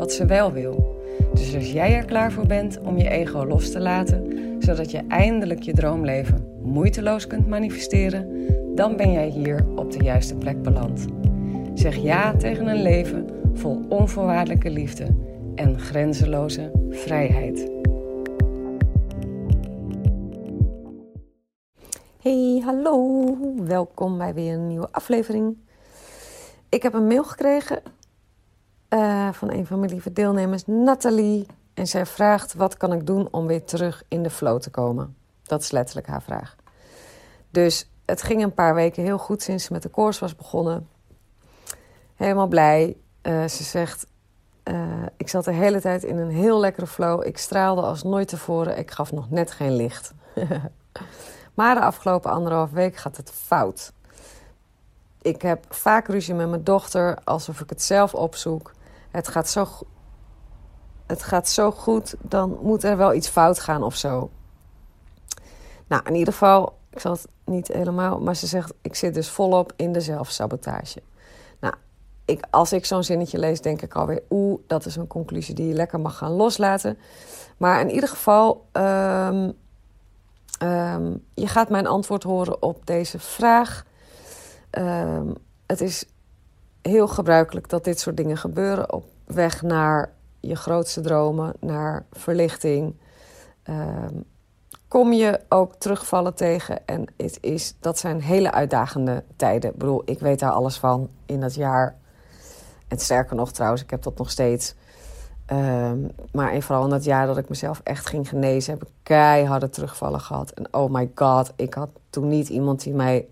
wat ze wel wil. Dus als jij er klaar voor bent om je ego los te laten, zodat je eindelijk je droomleven moeiteloos kunt manifesteren, dan ben jij hier op de juiste plek beland. Zeg ja tegen een leven vol onvoorwaardelijke liefde en grenzeloze vrijheid. Hey, hallo. Welkom bij weer een nieuwe aflevering. Ik heb een mail gekregen uh, van een van mijn lieve deelnemers, Nathalie. En zij vraagt: wat kan ik doen om weer terug in de flow te komen? Dat is letterlijk haar vraag. Dus het ging een paar weken heel goed sinds ze met de koers was begonnen. Helemaal blij. Uh, ze zegt: uh, Ik zat de hele tijd in een heel lekkere flow. Ik straalde als nooit tevoren. Ik gaf nog net geen licht. maar de afgelopen anderhalf week gaat het fout. Ik heb vaak ruzie met mijn dochter, alsof ik het zelf opzoek het gaat zo, het gaat zo goed, dan moet er wel iets fout gaan of zo. Nou, in ieder geval, ik zal het niet helemaal, maar ze zegt: ik zit dus volop in de zelfsabotage. Nou, ik, als ik zo'n zinnetje lees, denk ik alweer: oeh, dat is een conclusie die je lekker mag gaan loslaten. Maar in ieder geval, um, um, je gaat mijn antwoord horen op deze vraag. Um, het is heel gebruikelijk dat dit soort dingen gebeuren op weg naar je grootste dromen, naar verlichting. Ehm, kom je ook terugvallen tegen. En het is, dat zijn hele uitdagende tijden. Ik bedoel, ik weet daar alles van in dat jaar. En sterker nog, trouwens, ik heb dat nog steeds. Um, maar vooral in dat jaar dat ik mezelf echt ging genezen, heb ik keiharde terugvallen gehad. En oh my god, ik had toen niet iemand die mij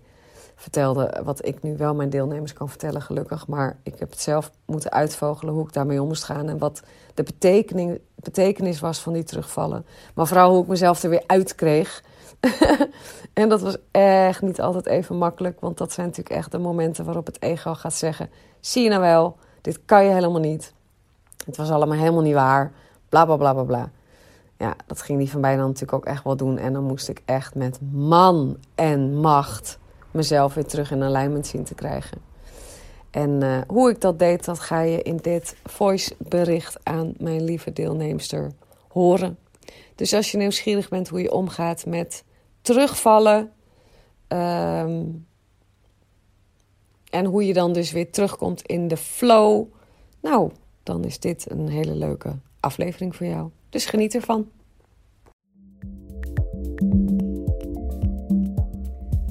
vertelde wat ik nu wel mijn deelnemers kan vertellen, gelukkig. Maar ik heb het zelf moeten uitvogelen hoe ik daarmee om moest gaan en wat de betekenis, betekenis was van die terugvallen. Maar vooral hoe ik mezelf er weer uit kreeg. en dat was echt niet altijd even makkelijk, want dat zijn natuurlijk echt de momenten waarop het ego gaat zeggen: zie je nou wel, dit kan je helemaal niet. Het was allemaal helemaal niet waar. Bla bla bla bla bla. Ja, dat ging die van mij dan natuurlijk ook echt wel doen. En dan moest ik echt met man en macht mezelf weer terug in alignment zien te krijgen. En uh, hoe ik dat deed, dat ga je in dit voice bericht aan mijn lieve deelnemster horen. Dus als je nieuwsgierig bent hoe je omgaat met terugvallen. Um, en hoe je dan dus weer terugkomt in de flow. Nou, dan is dit een hele leuke aflevering voor jou. Dus geniet ervan.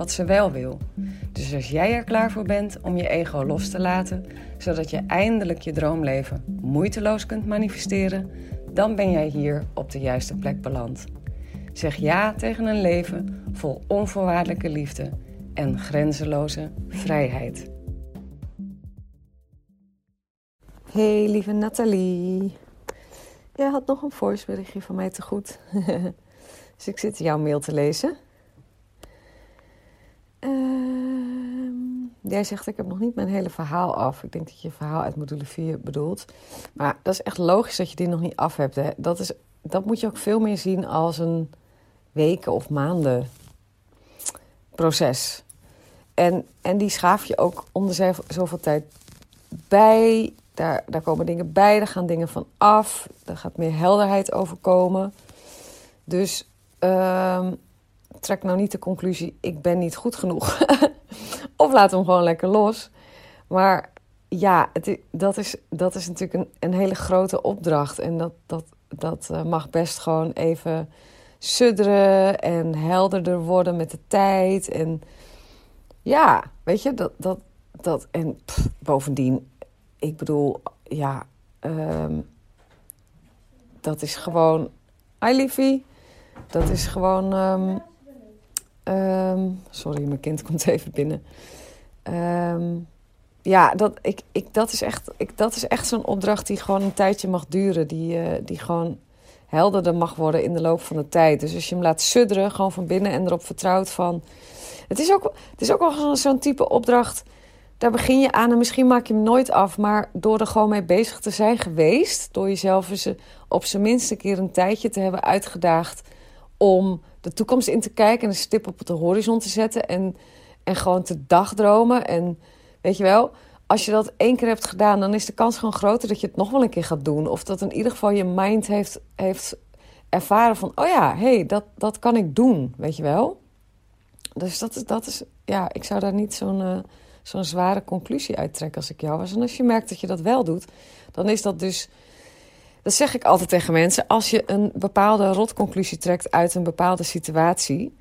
wat ze wel wil. Dus als jij er klaar voor bent om je ego los te laten, zodat je eindelijk je droomleven moeiteloos kunt manifesteren, dan ben jij hier op de juiste plek beland. Zeg ja tegen een leven vol onvoorwaardelijke liefde en grenzeloze vrijheid. Hey lieve Nathalie. Jij had nog een voiceberichtje van mij te goed. dus ik zit jouw mail te lezen. Jij zegt, ik heb nog niet mijn hele verhaal af. Ik denk dat je verhaal uit module 4 bedoelt. Maar dat is echt logisch dat je die nog niet af hebt. Hè? Dat, is, dat moet je ook veel meer zien als een weken of maanden proces. En, en die schaaf je ook om de zoveel tijd bij. Daar, daar komen dingen bij, daar gaan dingen van af. Er gaat meer helderheid over komen. Dus um, trek nou niet de conclusie: ik ben niet goed genoeg. of laat hem gewoon lekker los. Maar ja, het, dat, is, dat is natuurlijk een, een hele grote opdracht. En dat, dat, dat uh, mag best gewoon even sudderen en helderder worden met de tijd. En ja, weet je, dat. dat, dat en bovendien, ik bedoel, ja, um, dat is gewoon. Hi liefie. Dat is gewoon. Um, um, sorry, mijn kind komt even binnen. ja, dat, ik, ik, dat is echt, ik, dat is echt zo'n opdracht die gewoon een tijdje mag duren. Die, uh, die gewoon helderder mag worden in de loop van de tijd. Dus als je hem laat sudderen, gewoon van binnen en erop vertrouwt van. Het is ook, het is ook wel zo'n type opdracht. Daar begin je aan en misschien maak je hem nooit af. Maar door er gewoon mee bezig te zijn geweest. Door jezelf eens op zijn minst een keer een tijdje te hebben uitgedaagd. Om de toekomst in te kijken en een stip op de horizon te zetten. En, en gewoon te dagdromen. En weet je wel, als je dat één keer hebt gedaan, dan is de kans gewoon groter dat je het nog wel een keer gaat doen. Of dat in ieder geval je mind heeft, heeft ervaren van, oh ja, hé, hey, dat, dat kan ik doen, weet je wel. Dus dat is, dat is ja, ik zou daar niet zo'n uh, zo'n zware conclusie uit trekken als ik jou was. En als je merkt dat je dat wel doet, dan is dat dus, dat zeg ik altijd tegen mensen, als je een bepaalde rotconclusie trekt uit een bepaalde situatie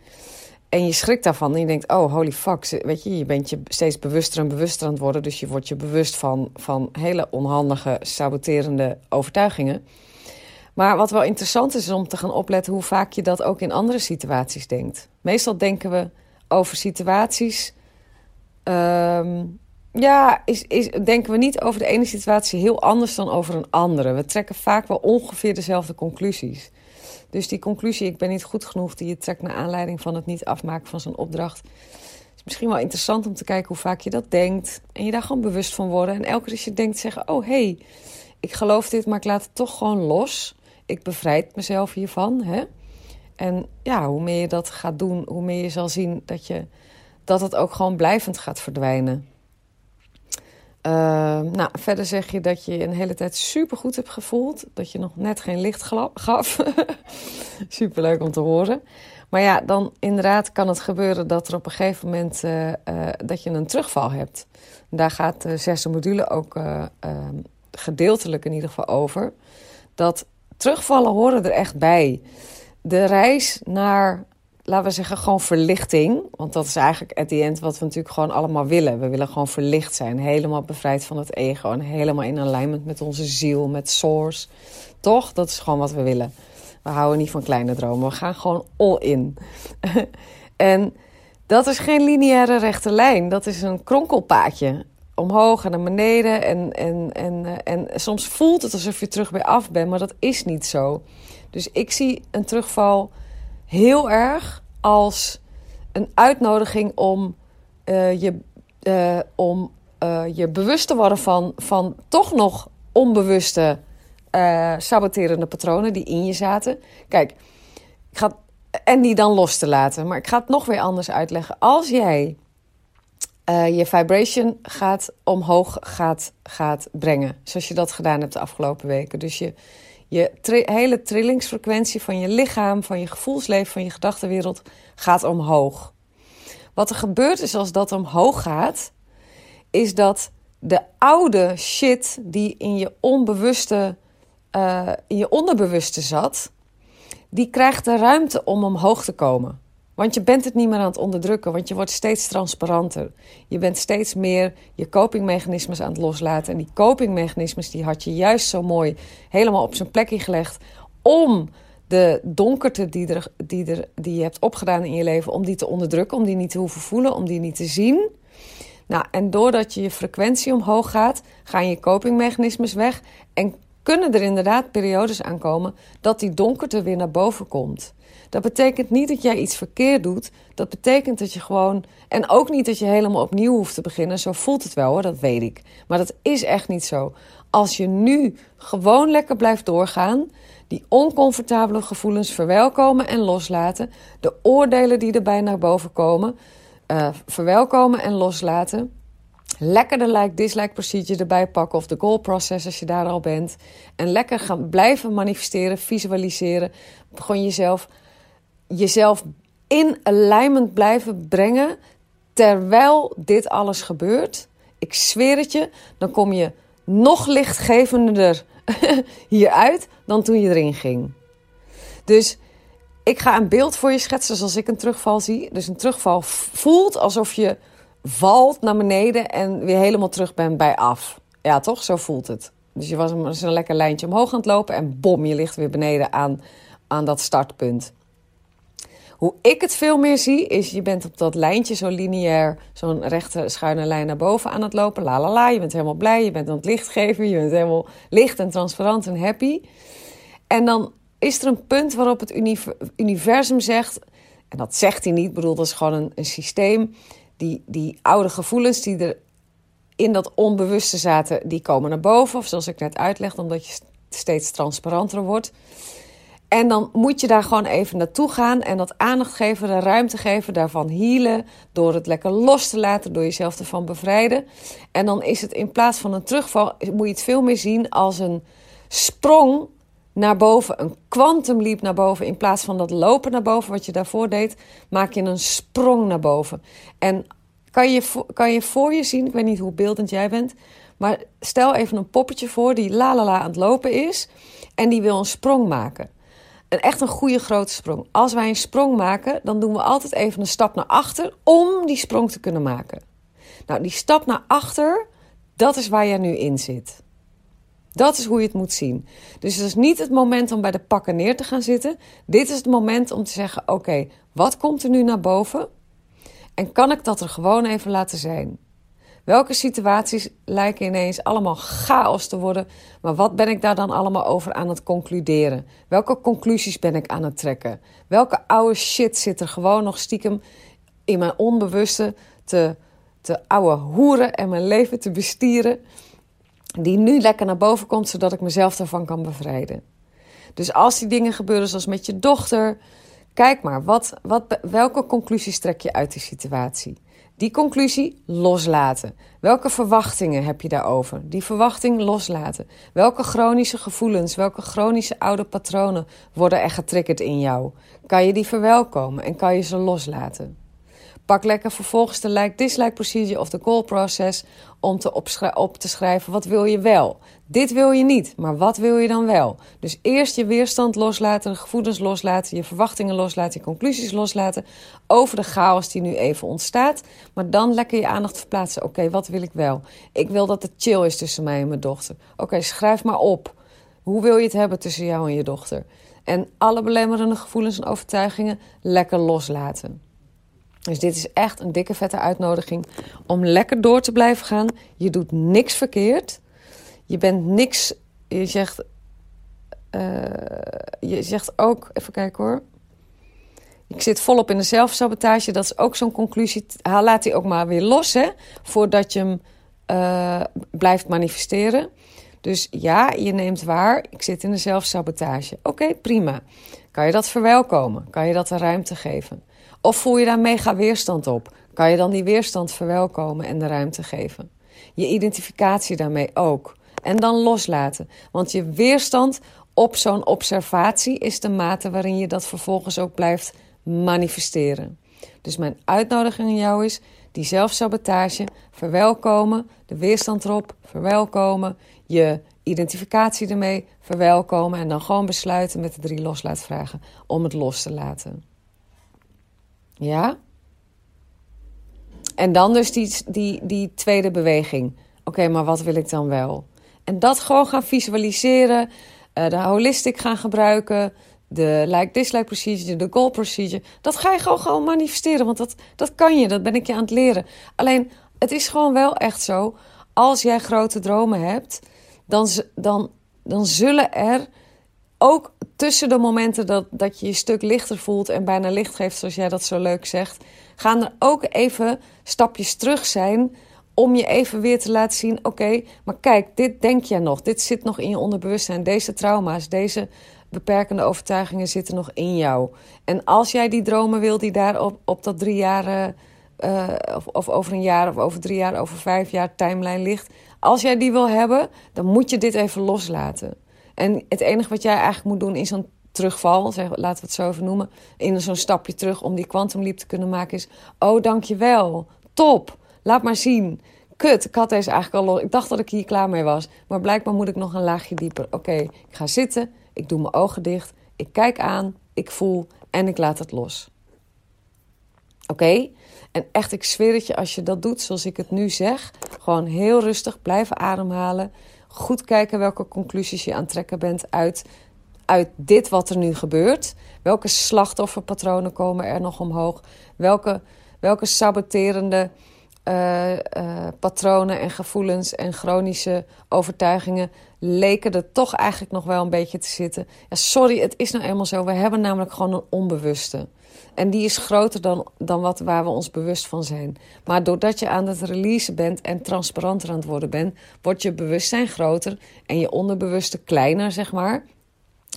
en je schrikt daarvan en je denkt, oh holy fuck, weet je, je bent je steeds bewuster en bewuster aan het worden. Dus je wordt je bewust van, van hele onhandige, saboterende overtuigingen. Maar wat wel interessant is, is om te gaan opletten hoe vaak je dat ook in andere situaties denkt. Meestal denken we over situaties. Um, ja, is, is, denken we niet over de ene situatie heel anders dan over een andere. We trekken vaak wel ongeveer dezelfde conclusies. Dus die conclusie, ik ben niet goed genoeg, die je trekt naar aanleiding van het niet afmaken van zo'n opdracht. is misschien wel interessant om te kijken hoe vaak je dat denkt. En je daar gewoon bewust van worden. En elke keer als je denkt, zeggen: Oh hé, hey, ik geloof dit, maar ik laat het toch gewoon los. Ik bevrijd mezelf hiervan. Hè? En ja, hoe meer je dat gaat doen, hoe meer je zal zien dat, je, dat het ook gewoon blijvend gaat verdwijnen. Uh, nou, verder zeg je dat je een hele tijd super goed hebt gevoeld. Dat je nog net geen licht gaf. super leuk om te horen. Maar ja, dan inderdaad kan het gebeuren dat er op een gegeven moment uh, uh, dat je een terugval hebt. Daar gaat de zesde module ook ehm, gedeeltelijk in ieder geval over. Dat terugvallen horen er echt bij. De reis naar laten we zeggen, gewoon verlichting. Want dat is eigenlijk at the end wat we natuurlijk gewoon allemaal willen. We willen gewoon verlicht zijn. Helemaal bevrijd van het ego. En helemaal in alignment met onze ziel, met source. Toch? Dat is gewoon wat we willen. We houden niet van kleine dromen. We gaan gewoon all in. en dat is geen lineaire rechte lijn. Dat is een kronkelpaadje. Omhoog en naar beneden. En, en, en, en soms voelt het alsof je terug bij af bent. Maar dat is niet zo. Dus ik zie een terugval heel erg als een uitnodiging om uh, je, uh, om, uh, je bewust te worden van, van toch nog onbewuste saboterende patronen die in je zaten. Kijk, ik ga, en die dan los te laten. Maar ik ga het nog weer anders uitleggen. Als jij je vibration gaat omhoog gaat, gaat brengen, zoals je dat gedaan hebt de afgelopen weken. Dus je je hele trillingsfrequentie van je lichaam, van je gevoelsleven, van je gedachtenwereld gaat omhoog. Wat er gebeurt is als dat omhoog gaat, is dat de oude shit die in je onbewuste, uh, in je onderbewuste zat, die krijgt de ruimte om omhoog te komen. Want je bent het niet meer aan het onderdrukken, want je wordt steeds transparanter. Je bent steeds meer je copingmechanismes aan het loslaten. En die copingmechanismes die had je juist zo mooi helemaal op zijn plekje gelegd om de donkerte die, er, die, er, die je hebt opgedaan in je leven, om die te onderdrukken, om die niet te hoeven voelen, om die niet te zien. Nou, en doordat je je frequentie omhoog gaat, gaan je copingmechanismes weg en kunnen er inderdaad periodes aankomen dat die donkerte weer naar boven komt. Dat betekent niet dat jij iets verkeerd doet. Dat betekent dat je gewoon. En ook niet dat je helemaal opnieuw hoeft te beginnen. Zo voelt het wel hoor, dat weet ik. Maar dat is echt niet zo. Als je nu gewoon lekker blijft doorgaan, die oncomfortabele gevoelens verwelkomen en loslaten, de oordelen die erbij naar boven komen, uh, verwelkomen en loslaten. Lekker de like-dislike procedure erbij pakken of de goal process als je daar al bent. En lekker gaan blijven manifesteren, visualiseren. Gewoon jezelf jezelf in alignment blijven brengen terwijl dit alles gebeurt. Ik zweer het je, dan kom je nog lichtgevender hieruit dan toen je erin ging. Dus ik ga een beeld voor je schetsen zoals ik een terugval zie. Dus een terugval voelt alsof je valt naar beneden en weer helemaal terug bent bij af. Ja, toch? Zo voelt het. Dus je was een, lekker lijntje omhoog aan het lopen en bom, je ligt weer beneden aan, aan dat startpunt. Hoe ik het veel meer zie, is je bent op dat lijntje zo lineair, zo'n rechte schuine lijn naar boven aan het lopen. La la la, je bent helemaal blij, je bent aan het licht geven, je bent helemaal licht en transparant en happy. En dan is er een punt waarop het universum zegt, en dat zegt hij niet, bedoel, dat is gewoon een, systeem, die, die oude gevoelens die er in dat onbewuste zaten, die komen naar boven. Of zoals ik net uitlegde, omdat je steeds transparanter wordt. En dan moet je daar gewoon even naartoe gaan en dat aandacht geven, de ruimte geven, daarvan healen, door het lekker los te laten, door jezelf ervan bevrijden. En dan is het in plaats van een terugval, moet je het veel meer zien als een sprong naar boven, een kwantumliep naar boven. In plaats van dat lopen naar boven, wat je daarvoor deed, maak je een sprong naar boven. En kan je, kan je voor je zien, ik weet niet hoe beeldend jij bent, maar stel even een poppetje voor die la la la aan het lopen is en die wil een sprong maken. Een echt een goede grote sprong. Als wij een sprong maken, dan doen we altijd even een stap naar achter om die sprong te kunnen maken. Nou, die stap naar achter, dat is waar jij nu in zit. Dat is hoe je het moet zien. Dus het is niet het moment om bij de pakken neer te gaan zitten. Dit is het moment om te zeggen: oké, wat komt er nu naar boven? En kan ik dat er gewoon even laten zijn? Welke situaties lijken ineens allemaal chaos te worden, maar wat ben ik daar dan allemaal over aan het concluderen? Welke conclusies ben ik aan het trekken? Welke oude shit zit er gewoon nog stiekem in mijn onbewuste te, te oude hoeren en mijn leven te bestieren, die nu lekker naar boven komt, zodat ik mezelf daarvan kan bevrijden? Dus als die dingen gebeuren zoals met je dochter, Kijk maar, wat, wat, welke conclusies trek je uit die situatie? Die conclusie loslaten. Welke verwachtingen heb je daarover? Die verwachting loslaten. Welke chronische gevoelens, welke chronische oude patronen worden er getriggerd in jou? Kan je die verwelkomen en kan je ze loslaten? Pak lekker vervolgens de like-dislike procedure of de call process om te op te schrijven wat wil je wel. Dit wil je niet, maar wat wil je dan wel? Dus eerst je weerstand loslaten, de gevoelens loslaten, je verwachtingen loslaten, je conclusies loslaten over de chaos die nu even ontstaat. Maar dan lekker je aandacht verplaatsen. Oké, wat wil ik wel? Ik wil dat het chill is tussen mij en mijn dochter. Oké, schrijf maar op. Hoe wil je het hebben tussen jou en je dochter? En alle belemmerende gevoelens en overtuigingen lekker loslaten. Dus dit is echt een dikke vette uitnodiging om lekker door te blijven gaan. Je doet niks verkeerd. Je bent niks. Je zegt. Uh, je zegt ook. Even kijken hoor. Ik zit volop in de zelfsabotage. Dat is ook zo'n conclusie. Laat die ook maar weer los, hè? Voordat je hem uh, blijft manifesteren. Dus ja, je neemt waar. Ik zit in de zelfsabotage. Oké, prima. Kan je dat verwelkomen? Kan je dat de ruimte geven? Of voel je daar mega weerstand op? Kan je dan die weerstand verwelkomen en de ruimte geven? Je identificatie daarmee ook. En dan loslaten. Want je weerstand op zo'n observatie is de mate waarin je dat vervolgens ook blijft manifesteren. Dus mijn uitnodiging aan jou is die zelfsabotage verwelkomen, de weerstand erop verwelkomen, je identificatie ermee verwelkomen en dan gewoon besluiten met de drie loslaatvragen om het los te laten. Ja? En dan dus die, die, die tweede beweging. Oké, maar wat wil ik dan wel? En dat gewoon gaan visualiseren, uh, de holistic gaan gebruiken, de like-dislike procedure, de goal procedure. Dat ga je gewoon, gewoon manifesteren, want dat, dat kan je, dat ben ik je aan het leren. Alleen, het is gewoon wel echt zo, als jij grote dromen hebt, dan, dan, dan zullen er ook tussen de momenten dat, dat je je stuk lichter voelt en bijna licht geeft, zoals jij dat zo leuk zegt, gaan er ook even stapjes terug zijn om je even weer te laten zien: oké, maar kijk, dit denk jij nog, dit zit nog in je onderbewustzijn, deze trauma's, deze beperkende overtuigingen zitten nog in jou. En als jij die dromen wil die daar op, op dat drie jaar, of, of over een jaar, of over drie jaar, over vijf jaar timeline ligt, als jij die wil hebben, dan moet je dit even loslaten. En het enige wat jij eigenlijk moet doen in zo'n terugval, zeg, laten we het zo even noemen, in zo'n stapje terug om die kwantumliep te kunnen maken, is: Oh, dankjewel, top, laat maar zien. kut, ik had deze eigenlijk al los. Ik dacht dat ik hier klaar mee was. Maar blijkbaar moet ik nog een laagje dieper. Oké, ik ga zitten, ik doe mijn ogen dicht, ik kijk aan, ik voel en ik laat het los. Oké? En echt, ik zweer het je, als je dat doet zoals ik het nu zeg, gewoon heel rustig blijven ademhalen. Goed kijken welke conclusies je aan trekken bent uit, uit dit wat er nu gebeurt. Welke slachtofferpatronen komen er nog omhoog? Welke, welke saboterende uh, uh, patronen en gevoelens en chronische overtuigingen leken er toch eigenlijk nog wel een beetje te zitten. Ja, sorry, het is nou eenmaal zo. We hebben namelijk gewoon een onbewuste. En die is groter dan, dan wat, waar we ons bewust van zijn. Maar doordat je aan het releasen bent en transparanter aan het worden bent, wordt je bewustzijn groter en je onderbewuste kleiner, zeg maar.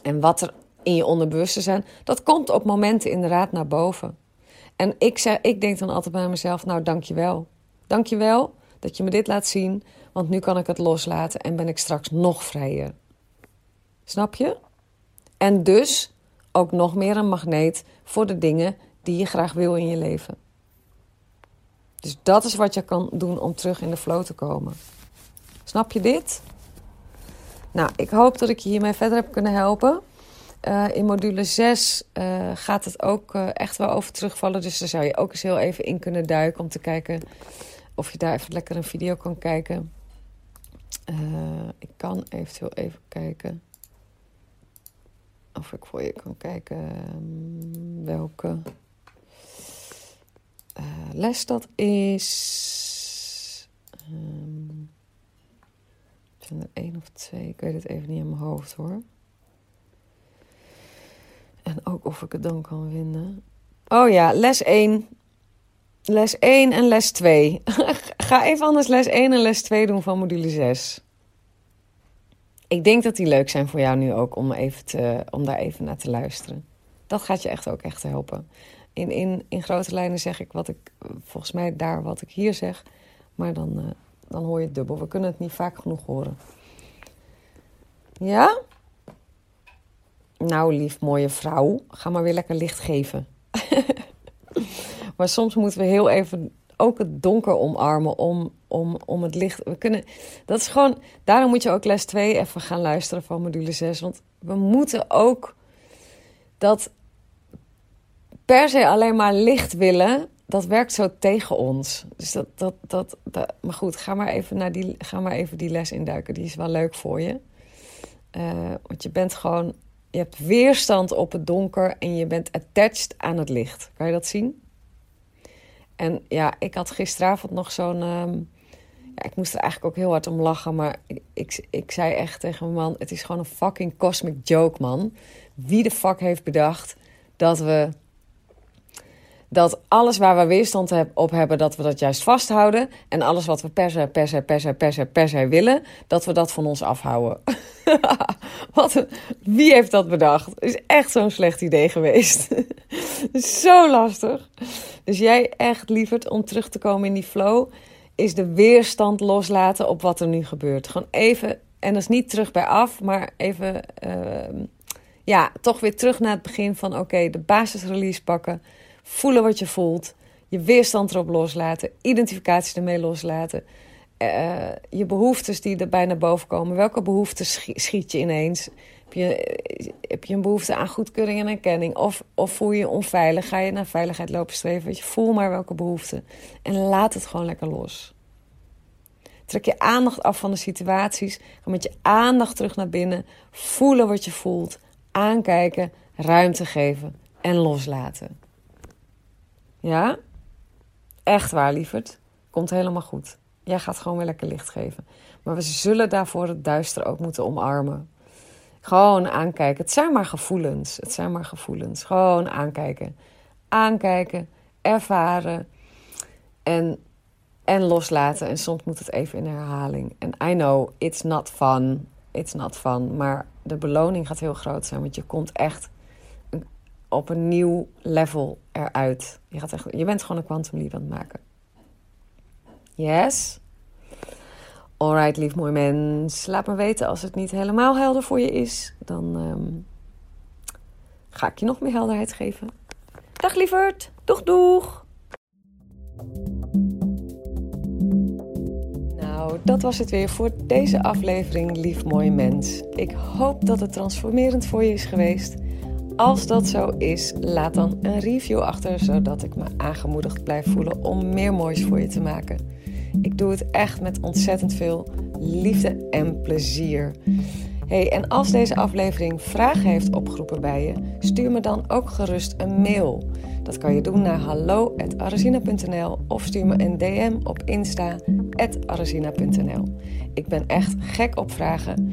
En wat er in je onderbewuste zijn, dat komt op momenten inderdaad naar boven. En ik, zeg, ik denk dan altijd bij mezelf, nou dankjewel. Dankjewel dat je me dit laat zien, want nu kan ik het loslaten en ben ik straks nog vrijer. Snap je? En dus ook nog meer een magneet voor de dingen die je graag wil in je leven. Dus dat is wat je kan doen om terug in de flow te komen. Snap je dit? Nou, ik hoop dat ik je hiermee verder heb kunnen helpen. Uh, in module 6 uh, eh, gaat het ook uh, echt wel over terugvallen. Dus daar zou je ook eens heel even in kunnen duiken om te kijken of je daar even lekker een video kan kijken. ik kan eventueel even kijken of ik voor je kan kijken um, welke les dat is. Um, zijn er één of twee? Ik weet het even niet in mijn hoofd hoor. En ook of ik het dan kan vinden. Oh ja, les 1. Les 1 en les 2. Ga even anders les 1 en les 2 doen van module 6. Ik denk dat die leuk zijn voor jou nu ook om, even te, om daar even naar te luisteren. Dat gaat je echt ook echt helpen. In, in, in grote lijnen zeg ik wat ik, volgens mij daar wat ik hier zeg. Maar dan, uh, dan hoor je het dubbel. We kunnen het niet vaak genoeg horen. Ja? Nou, lief, mooie vrouw, ga maar weer lekker licht geven. maar soms moeten we heel even ook het donker omarmen om, om, om het licht. We kunnen, dat is gewoon, daarom moet je ook les 2 even gaan luisteren van module 6. Want we moeten ook dat per se alleen maar licht willen. Dat werkt zo tegen ons. Dus dat, dat, dat, maar goed, ga maar, even naar die, ga maar even die les induiken. Die is wel leuk voor je. Uh, want je bent gewoon je hebt weerstand op het donker en je bent attached aan het licht. Kan je dat zien? En ja, ik had gisteravond nog zo'n. Ehm, ja, ik moest er eigenlijk ook heel hard om lachen. Maar ik, ik, ik zei echt tegen mijn man: Het is gewoon een fucking cosmic joke, man. Wie de fuck heeft bedacht dat we dat alles waar we weerstand op hebben, dat we dat juist vasthouden. En alles wat we per se, per se, per se, per se, per se willen, dat we dat van ons afhouden. wat wie heeft dat bedacht? Is echt zo'n slecht idee geweest. Zo lastig. Dus jij echt, lieverd, om terug te komen in die flow, is de weerstand loslaten op wat er nu gebeurt. Gewoon even, en dat is niet terug bij af, maar even, uh, ja, toch weer terug naar het begin van: oké, de basisrelease pakken voelen wat je voelt, je weerstand erop loslaten, identificatie ermee loslaten, uh, je behoeftes die erbij naar boven komen. Welke behoeftes schiet je ineens? Heb je, heb je een behoefte aan goedkeuring en erkenning? Of, of voel je je onveilig? Ga je naar veiligheid lopen streven? je, voel maar welke behoefte. En laat het gewoon lekker los. Trek je aandacht af van de situaties. Ga met je aandacht terug naar binnen. Voelen wat je voelt. Aankijken. Ruimte geven. En loslaten. Ja? Echt waar, lieverd. Komt helemaal goed. Jij gaat gewoon weer lekker licht geven. Maar we zullen daarvoor het duister ook moeten omarmen. Gewoon aankijken. Het zijn maar gevoelens. Het zijn maar gevoelens. Gewoon aankijken. Aankijken, ervaren en, en loslaten. En soms moet het even in herhaling. En I know, it's not fun. It's not fun. Maar de beloning gaat heel groot zijn. Want je komt echt op een nieuw level eruit. Je, gaat echt, je bent gewoon een quantum leap aan het maken. Yes? Alright, lief mooi mens. Laat me weten als het niet helemaal helder voor je is. Dan um, ga ik je nog meer helderheid geven. Dag lieverd. Doeg doeg. Nou, dat was het weer voor deze aflevering, lief mooi mens. Ik hoop dat het transformerend voor je is geweest. Als dat zo is, laat dan een review achter, zodat ik me aangemoedigd blijf voelen om meer moois voor je te maken. Ik doe het echt met ontzettend veel liefde en plezier. Hey, en als deze aflevering vragen heeft opgeroepen bij je, stuur me dan ook gerust een mail. Dat kan je doen naar hallo.arazina.nl of stuur me een DM op insta.arazina.nl. Ik ben echt gek op vragen.